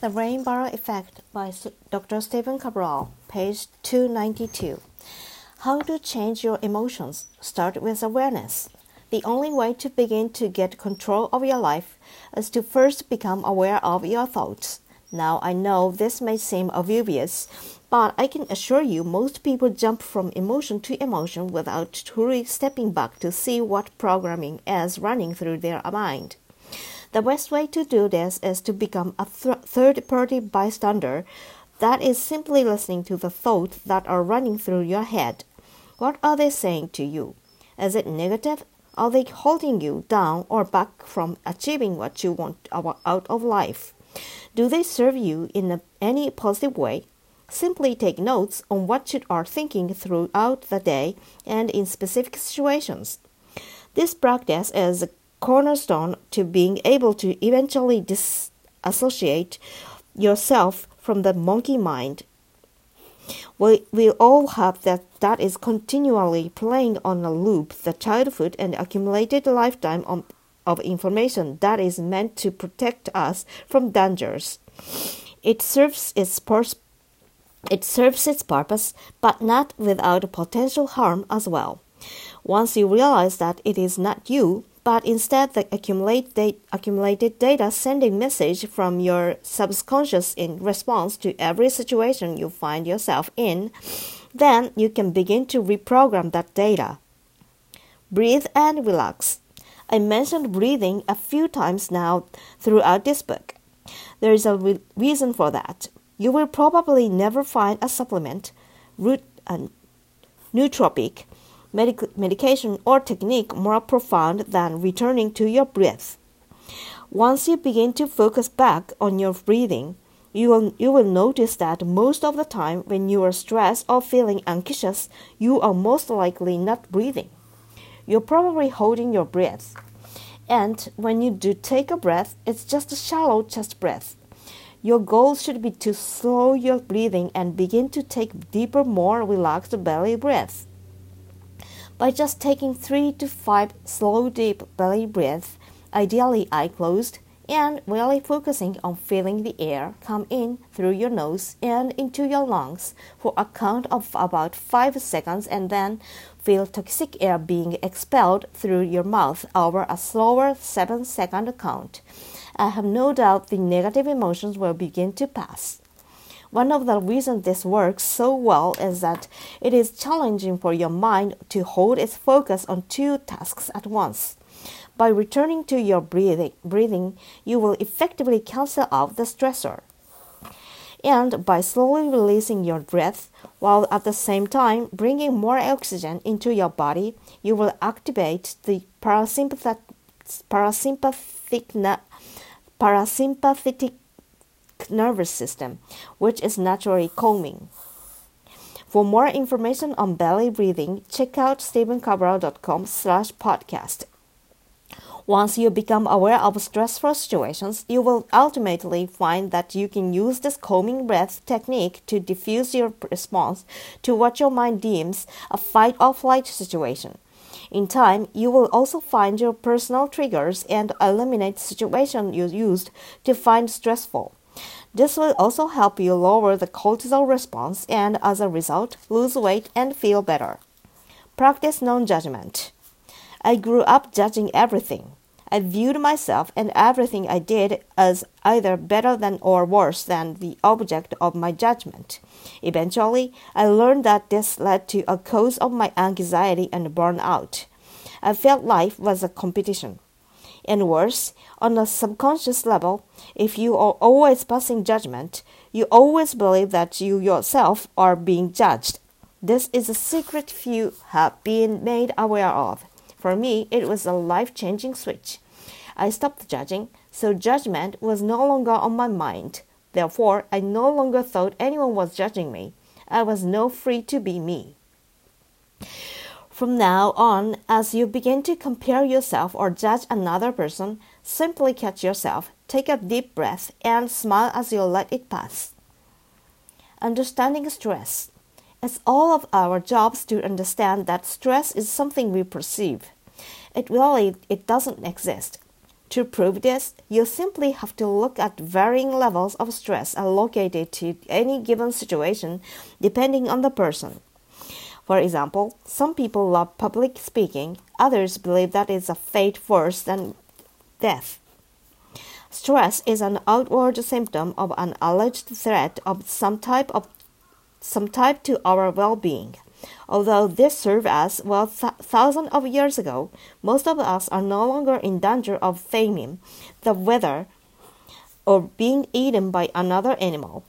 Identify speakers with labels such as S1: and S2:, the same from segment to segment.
S1: The Rain Barrel Effect by Dr. Stephen Cabral, page 292. How to change your emotions? Start with awareness. The only way to begin to get control of your life is to first become aware of your thoughts. Now, I know this may seem obvious, but I can assure you most people jump from emotion to emotion without truly stepping back to see what programming is running through their mind. The best way to do this is to become a th- third party bystander. That is simply listening to the thoughts that are running through your head. What are they saying to you? Is it negative? Are they holding you down or back from achieving what you want out of life? Do they serve you in a, any positive way? Simply take notes on what you are thinking throughout the day and in specific situations. This practice is cornerstone to being able to eventually disassociate yourself from the monkey mind. We, we all have that that is continually playing on a loop the childhood and accumulated lifetime of, of information that is meant to protect us from dangers. It serves its purpose it serves its purpose, but not without potential harm as well. Once you realize that it is not you, but instead the accumulate da- accumulated data sending message from your subconscious in response to every situation you find yourself in, then you can begin to reprogram that data. Breathe and relax. I mentioned breathing a few times now throughout this book. There is a re- reason for that. You will probably never find a supplement, root, and nootropic, medic- medication or technique more profound than returning to your breath. Once you begin to focus back on your breathing, you will, you will notice that most of the time when you are stressed or feeling anxious, you are most likely not breathing. You're probably holding your breath. And when you do take a breath, it's just a shallow chest breath. Your goal should be to slow your breathing and begin to take deeper, more relaxed belly breaths. By just taking 3 to 5 slow deep belly breaths, ideally eye closed, and really focusing on feeling the air come in through your nose and into your lungs for a count of about 5 seconds and then feel toxic air being expelled through your mouth over a slower 7 second count. I have no doubt the negative emotions will begin to pass. One of the reasons this works so well is that it is challenging for your mind to hold its focus on two tasks at once. By returning to your breathing, breathing you will effectively cancel out the stressor. And by slowly releasing your breath, while at the same time bringing more oxygen into your body, you will activate the parasympathetic, parasympathetic, parasympathetic nervous system, which is naturally calming. For more information on belly breathing, check out stephencabral.com slash podcast. Once you become aware of stressful situations, you will ultimately find that you can use this calming breath technique to diffuse your response to what your mind deems a fight or flight situation. In time, you will also find your personal triggers and eliminate situations you used to find stressful. This will also help you lower the cortisol response and, as a result, lose weight and feel better. Practice non judgment. I grew up judging everything. I viewed myself and everything I did as either better than or worse than the object of my judgment. Eventually, I learned that this led to a cause of my anxiety and burnout. I felt life was a competition. And worse, on a subconscious level, if you are always passing judgment, you always believe that you yourself are being judged. This is a secret few have been made aware of. For me, it was a life changing switch. I stopped judging, so judgment was no longer on my mind. Therefore, I no longer thought anyone was judging me. I was now free to be me. From now on, as you begin to compare yourself or judge another person, simply catch yourself, take a deep breath, and smile as you let it pass. Understanding stress. It's all of our jobs to understand that stress is something we perceive. It really it doesn't exist. To prove this, you simply have to look at varying levels of stress allocated to any given situation depending on the person. For example, some people love public speaking, others believe that it's a fate worse than death. Stress is an outward symptom of an alleged threat of some type of some type to our well-being. Although this served us well th- thousands of years ago, most of us are no longer in danger of famine, the weather, or being eaten by another animal.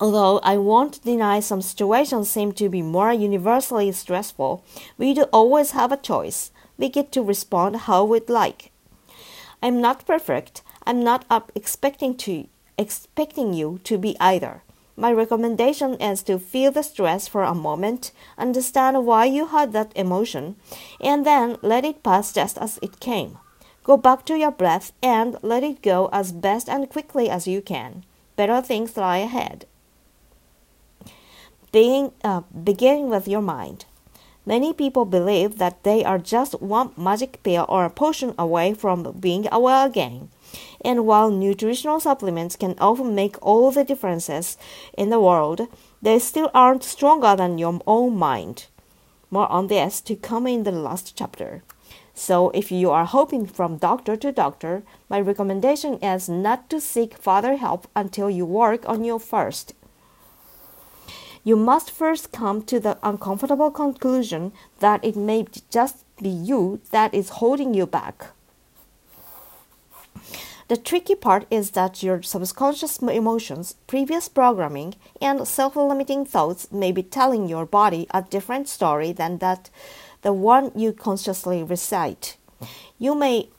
S1: Although I won't deny some situations seem to be more universally stressful, we do always have a choice. We get to respond how we'd like. I'm not perfect. I'm not up expecting to expecting you to be either. My recommendation is to feel the stress for a moment, understand why you had that emotion, and then let it pass just as it came. Go back to your breath and let it go as best and quickly as you can. Better things lie ahead. Being, uh, beginning with your mind. Many people believe that they are just one magic pill or a potion away from being well again. And while nutritional supplements can often make all the differences in the world, they still aren't stronger than your own mind. More on this to come in the last chapter. So, if you are hoping from doctor to doctor, my recommendation is not to seek further help until you work on you first. You must first come to the uncomfortable conclusion that it may just be you that is holding you back. The tricky part is that your subconscious emotions, previous programming, and self limiting thoughts may be telling your body a different story than that the one you consciously recite. You may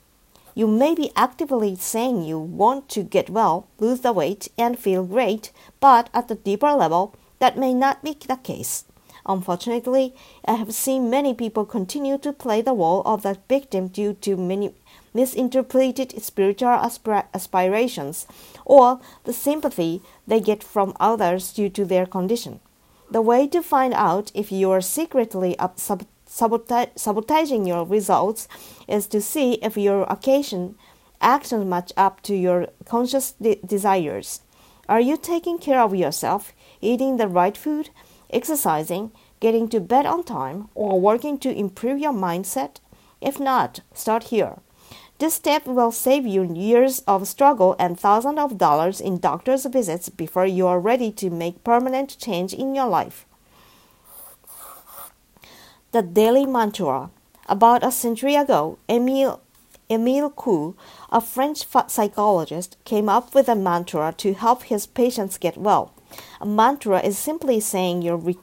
S1: you may be actively saying you want to get well, lose the weight, and feel great, but at the deeper level, that may not be the case. Unfortunately, I have seen many people continue to play the role of the victim due to many misinterpreted spiritual aspirations, or the sympathy they get from others due to their condition. The way to find out if you are secretly sabotaging your results is to see if your occasion actions match up to your conscious de- desires. Are you taking care of yourself, eating the right food, exercising, getting to bed on time, or working to improve your mindset? If not, start here. This step will save you years of struggle and thousands of dollars in doctor's visits before you are ready to make permanent change in your life. The Daily Mantra. About a century ago, Emile, Emile Coué, a French psychologist, came up with a mantra to help his patients get well. A mantra is simply saying you re-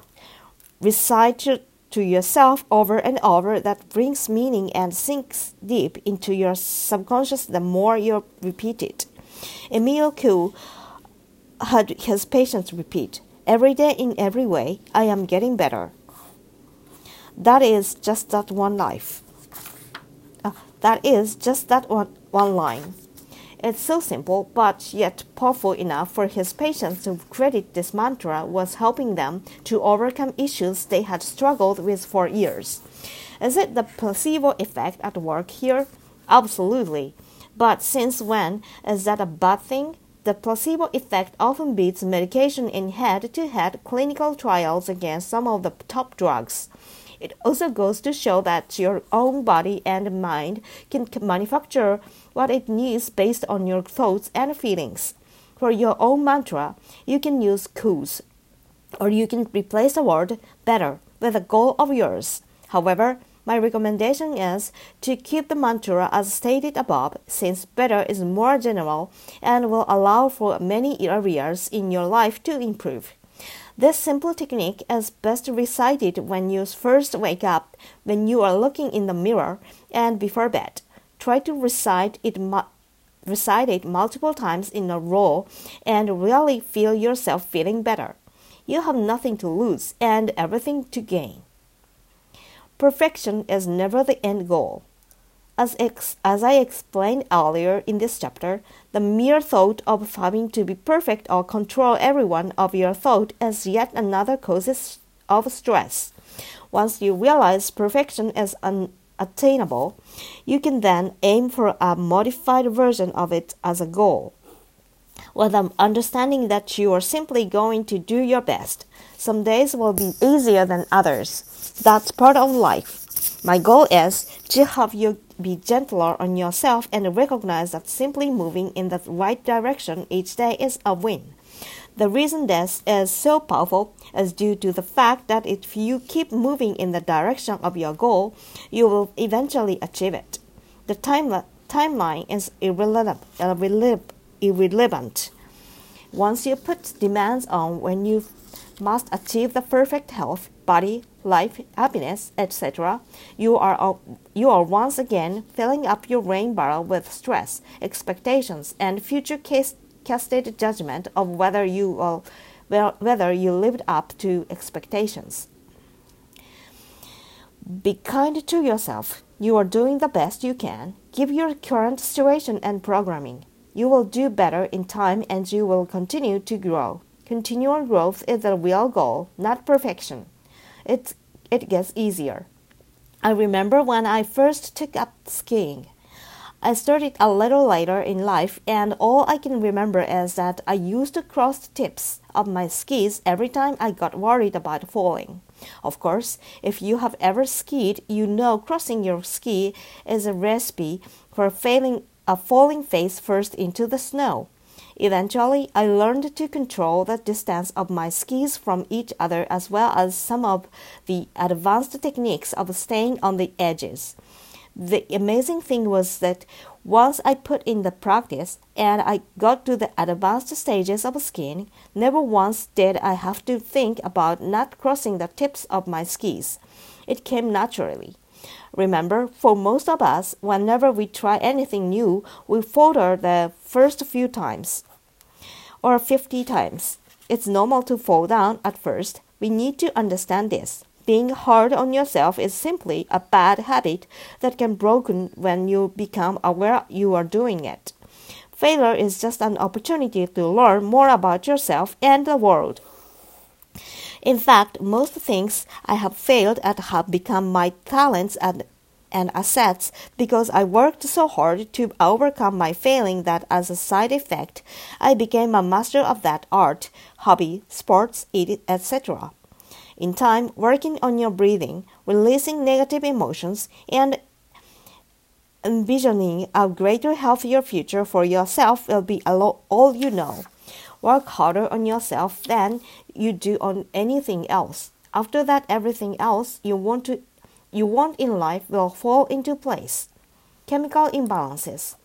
S1: recite to yourself over and over that brings meaning and sinks deep into your subconscious the more you repeat it. Emile Coué had his patients repeat, Every day in every way, I am getting better. That is just that one life. Uh, that is just that one, one line. It's so simple, but yet powerful enough for his patients to credit this mantra was helping them to overcome issues they had struggled with for years. Is it the placebo effect at work here? Absolutely. But since when is that a bad thing? The placebo effect often beats medication in head to head clinical trials against some of the top drugs. It also goes to show that your own body and mind can manufacture what it needs based on your thoughts and feelings. For your own mantra, you can use Coué's, or you can replace the word better with a goal of yours. However, my recommendation is to keep the mantra as stated above, since better is more general and will allow for many areas in your life to improve. This simple technique is best recited when you first wake up, when you are looking in the mirror, and before bed. Try to recite it, mu- recite it multiple times in a row and really feel yourself feeling better. You have nothing to lose and everything to gain. Perfection is never the end goal. As, ex- as I explained earlier in this chapter, the mere thought of having to be perfect or control every one of your thought is yet another cause of stress. Once you realize perfection is unattainable, you can then aim for a modified version of it as a goal. With the understanding that you are simply going to do your best. Some days will be easier than others. That's part of life. My goal is to help you be gentler on yourself and recognize that simply moving in the right direction each day is a win. The reason this is so powerful is due to the fact that if you keep moving in the direction of your goal, you will eventually achieve it. The time, timeline is irrelevant, irrelevant. Once you put demands on when you must achieve the perfect health, body, life, happiness, etc., you are, you are once again filling up your rain barrel with stress, expectations, and future case, casted judgment of whether you will, whether you lived up to expectations. Be kind to yourself. You are doing the best you can. Give your current situation and programming. You will do better in time and you will continue to grow. Continual growth is the real goal, not perfection. It, it gets easier. I remember when I first took up skiing. I started a little later in life, and all I can remember is that I used to cross the tips of my skis every time I got worried about falling. Of course, if you have ever skied, you know crossing your ski is a recipe for failing a falling face first into the snow. Eventually, I learned to control the distance of my skis from each other as well as some of the advanced techniques of staying on the edges. The amazing thing was that once I put in the practice and I got to the advanced stages of skiing, never once did I have to think about not crossing the tips of my skis. It came naturally. Remember, for most of us, whenever we try anything new, we falter the first few times or 50 times. It's normal to fall down at first. We need to understand this. Being hard on yourself is simply a bad habit that can broken when you become aware you are doing it. Failure is just an opportunity to learn more about yourself and the world. In fact, most things I have failed at have become my talents and, and assets because I worked so hard to overcome my failing that as a side effect, I became a master of that art, hobby, sports, etc. In time, working on your breathing, releasing negative emotions, and envisioning a greater, healthier future for yourself will be all you know. Work harder on yourself than you do on anything else. After that, everything else you want to you want in life will fall into place. Chemical imbalances.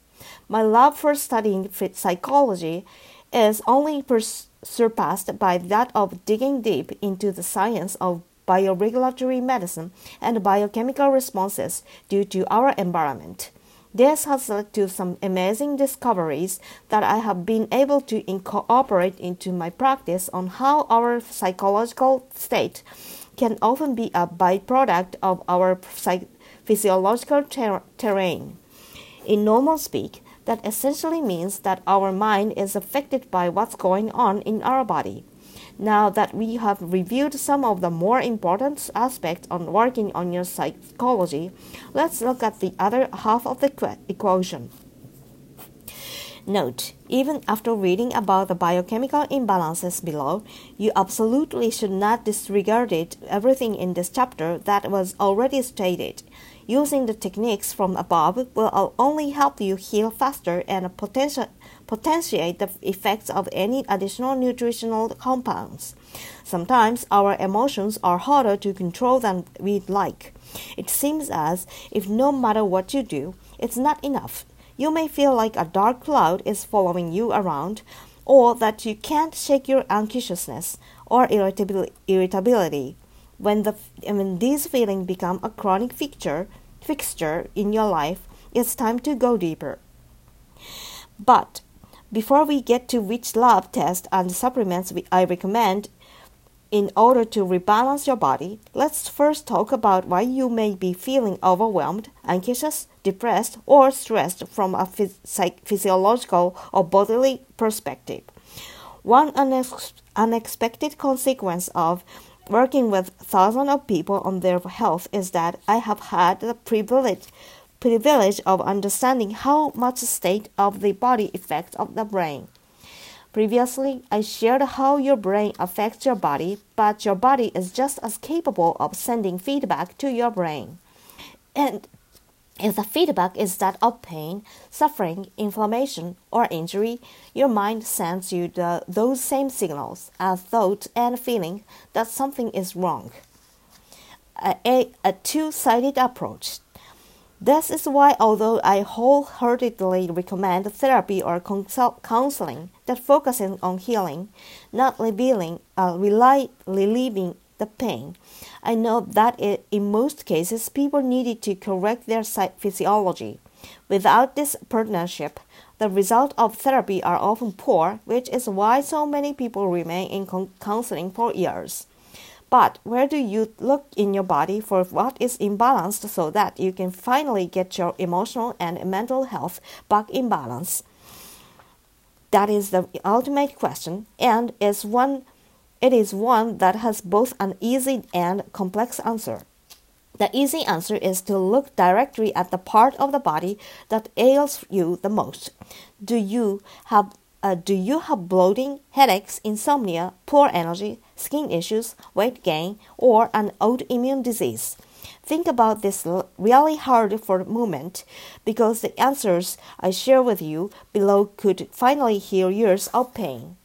S1: My love for studying psychology is only surpassed by that of digging deep into the science of bioregulatory medicine and biochemical responses due to our environment. This has led to some amazing discoveries that I have been able to incorporate into my practice on how our psychological state can often be a byproduct of our physiological ter- terrain. In normal speak, that essentially means that our mind is affected by what's going on in our body. Now that we have reviewed some of the more important aspects on working on your psychology, let's look at the other half of the equation. Note, even after reading about the biochemical imbalances below, you absolutely should not disregard everything in this chapter that was already stated. Using the techniques from above will only help you heal faster and potenti- potentiate the effects of any additional nutritional compounds. Sometimes our emotions are harder to control than we'd like. It seems as if no matter what you do, it's not enough. You may feel like a dark cloud is following you around, or that you can't shake your anxiousness or irritability when the when these feelings become a chronic fixture fixture in your life, it's time to go deeper. But before we get to which lab test and supplements we, I recommend in order to rebalance your body, let's first talk about why you may be feeling overwhelmed, anxious, depressed, or stressed from a phys- physiological or bodily perspective. One unex- unexpected consequence of working with thousands of people on their health is that I have had the privilege privilege of understanding how much state of the body affects of the brain. Previously, I shared how your brain affects your body, but your body is just as capable of sending feedback to your brain. And if the feedback is that of pain, suffering, inflammation, or injury, your mind sends you the, those same signals as thought and feeling that something is wrong. A, a, a two sided approach. This is why, although I wholeheartedly recommend therapy or counseling that focuses on healing, not relieving, uh, relieving the pain. I know that it, in most cases, people needed to correct their physiology. Without this partnership, the results of therapy are often poor, which is why so many people remain in counseling for years. But where do you look in your body for what is imbalanced so that you can finally get your emotional and mental health back in balance? That is the ultimate question and is one it is one that has both an easy and complex answer. The easy answer is to look directly at the part of the body that ails you the most. Do you have uh, do you have bloating, headaches, insomnia, poor energy, skin issues, weight gain, or an autoimmune disease? Think about this really hard for a moment because the answers I share with you below could finally heal years of pain.